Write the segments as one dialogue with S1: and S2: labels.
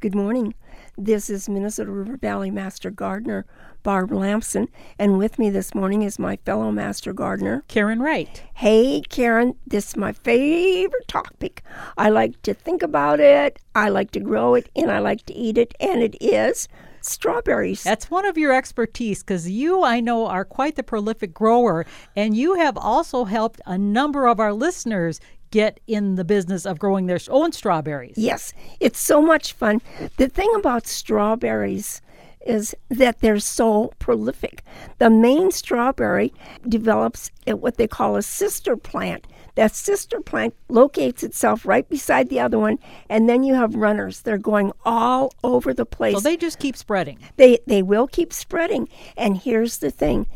S1: Good morning. This is Minnesota River Valley Master Gardener Barb Lamson, and with me this morning is my fellow Master Gardener,
S2: Karen Wright.
S1: Hey, Karen, this is my favorite topic. I like to think about it, I like to grow it, and I like to eat it, and it is strawberries.
S2: That's one of your expertise because you, I know, are quite the prolific grower, and you have also helped a number of our listeners get in the business of growing their own strawberries.
S1: Yes, it's so much fun. The thing about strawberries is that they're so prolific. The main strawberry develops at what they call a sister plant. That sister plant locates itself right beside the other one, and then you have runners. They're going all over the place.
S2: So they just keep spreading.
S1: They they will keep spreading. And here's the thing.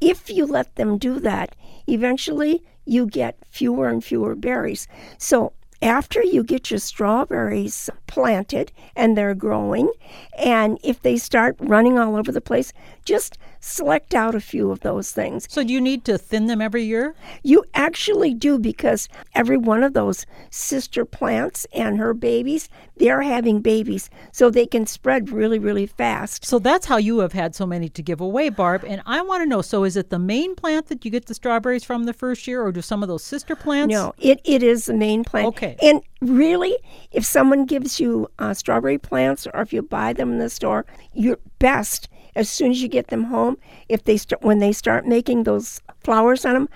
S1: If you let them do that, eventually you get fewer and fewer berries. So after you get your strawberries planted and they're growing, and if they start running all over the place, just select out a few of those things.
S2: So do you need to thin them every year?
S1: You actually do because every one of those sister plants and her babies, they're having babies, so they can spread really, really fast.
S2: So that's how you have had so many to give away, Barb. And I want to know so is it the main plant that you get the strawberries from the first year, or do some of those sister plants?
S1: No, it, it is the main plant.
S2: Okay.
S1: And really, if someone gives you uh, strawberry plants or if you buy them in the store, your best as soon as you get them home, if they start when they start making those flowers on them,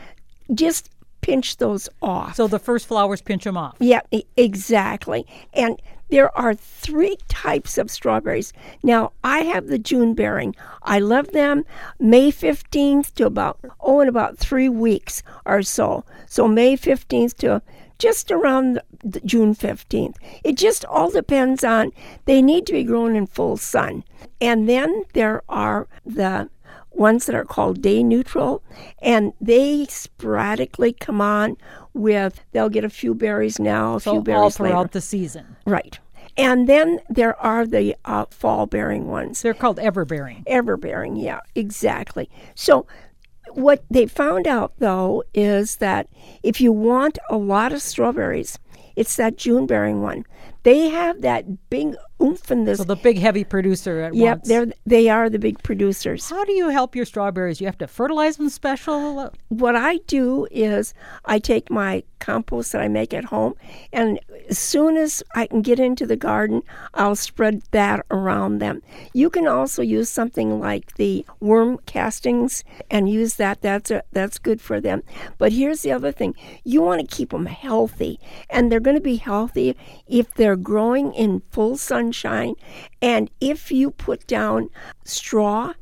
S1: just pinch those off.
S2: So the first flowers pinch them off.
S1: Yeah, exactly. And there are three types of strawberries. Now, I have the June bearing. I love them May 15th to about, oh, in about three weeks or so. So, May 15th to just around the June 15th. It just all depends on, they need to be grown in full sun. And then there are the ones that are called day neutral, and they sporadically come on with, they'll get a few berries now, a
S2: So
S1: few
S2: all
S1: berries
S2: throughout
S1: later.
S2: the season.
S1: Right. And then there are the uh, fall bearing ones.
S2: They're called everbearing.
S1: Everbearing, yeah, exactly. So, what they found out though is that if you want a lot of strawberries, it's that June bearing one. They have that big oomph in this.
S2: So the big heavy producer at
S1: yep,
S2: once.
S1: they're they are the big producers.
S2: How do you help your strawberries? You have to fertilize them special?
S1: What I do is I take my compost that I make at home, and as soon as I can get into the garden, I'll spread that around them. You can also use something like the worm castings and use that. That's a, that's good for them. But here's the other thing: you want to keep them healthy, and they're going to be healthy if they're growing in full sunshine, and if you put down straw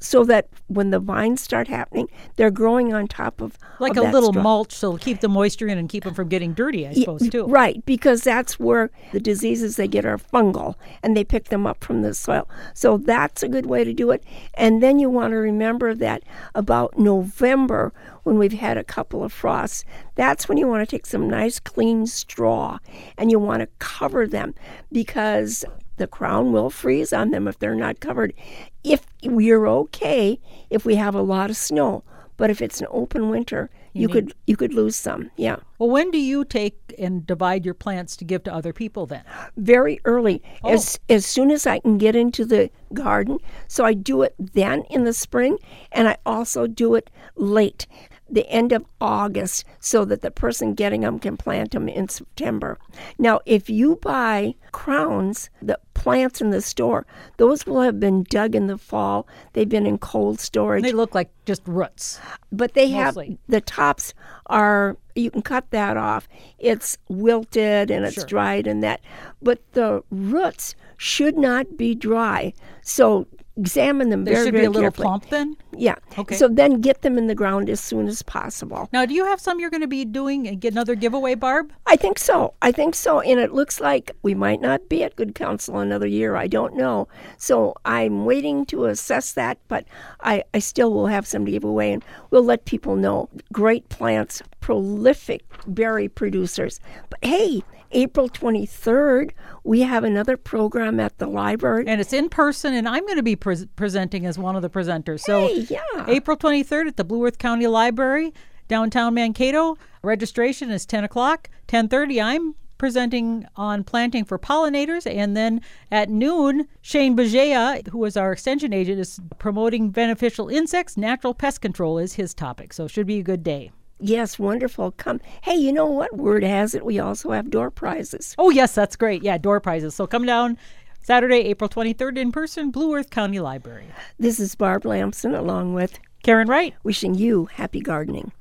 S1: so that when the vines start happening, they're growing on top of
S2: Like
S1: of
S2: a little
S1: straw.
S2: mulch, so keep the moisture in and keep them from getting dirty, I suppose, too.
S1: Right, because that's where the diseases they get are fungal and they pick them up from the soil. So that's a good way to do it. And then you want to remember that about November, when we've had a couple of frosts, that's when you want to take some nice clean straw and you want to cover them because the crown will freeze on them if they're not covered. If we're okay if we have a lot of snow, but if it's an open winter, you, could you could lose some. Yeah.
S2: Well, when do you take and divide your plants to give to other people then?
S1: very early oh. as as soon as I can get into the garden. So I do it then in the spring and I also do it late, the end of August so that the person getting them can plant them in September. Now, if you buy crowns, the plants in the store, those will have been dug in the fall. They've been in cold storage
S2: They look like just roots.
S1: but they have the tops are you can cut that off it's wilted and it's
S2: Sure.
S1: dried and that but the roots should not be dry so examine them
S2: They
S1: very
S2: should
S1: very
S2: be a little
S1: carefully
S2: plump then.
S1: yeah
S2: Okay.
S1: so then get them in the ground as soon as possible
S2: Now, do you have some you're going to be doing and get another giveaway, Barb?
S1: I think so. I think so. And it looks like we might not be at good counsel another year. I don't know. So I'm waiting to assess that, but I, I still will have some to give away and we'll let people know. Great plants, prolific berry producers. But hey, April 23rd, we have another program at the library.
S2: And it's in person, and I'm going to be pres presenting as one of the presenters. So,
S1: Hey, yeah.
S2: April 23rd at the Blue Earth County Library, downtown Mankato. Registration is 10 o'clock. 10:30. I'm presenting on planting for pollinators. And then at noon, Shane Bugeja, who is our extension agent, is promoting beneficial insects. Natural pest control is his topic. So it should be a good day.
S1: Yes, wonderful. Come. Hey, you know what? Word has it we also have door prizes.
S2: Oh, yes, that's great. Yeah, door prizes. So come down Saturday, April 23rd in person, Blue Earth County Library.
S1: This is Barb Lamson along with
S2: Karen Wright.
S1: Wishing you happy gardening.